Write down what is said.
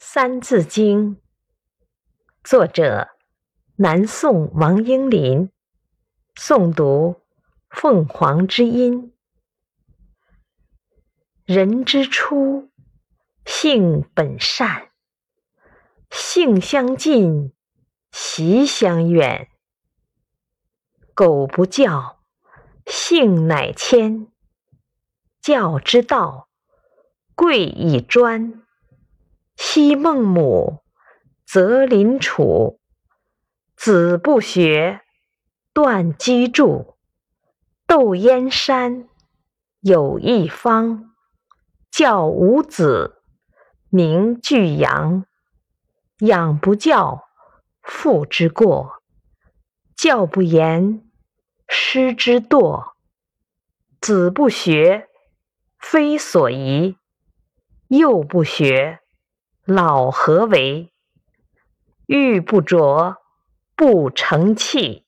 《三字经》作者南宋王英林，诵读凤凰之音。人之初，性本善，性相近，习相远。苟不教，性乃迁。教之道，贵以专。昔孟母，择邻处，子不学，断机杼。窦燕山有一方，教五子，名俱扬。养不教，父之过；教不严，师之惰。子不学，非所宜；幼不学，老何为？玉不琢不成器。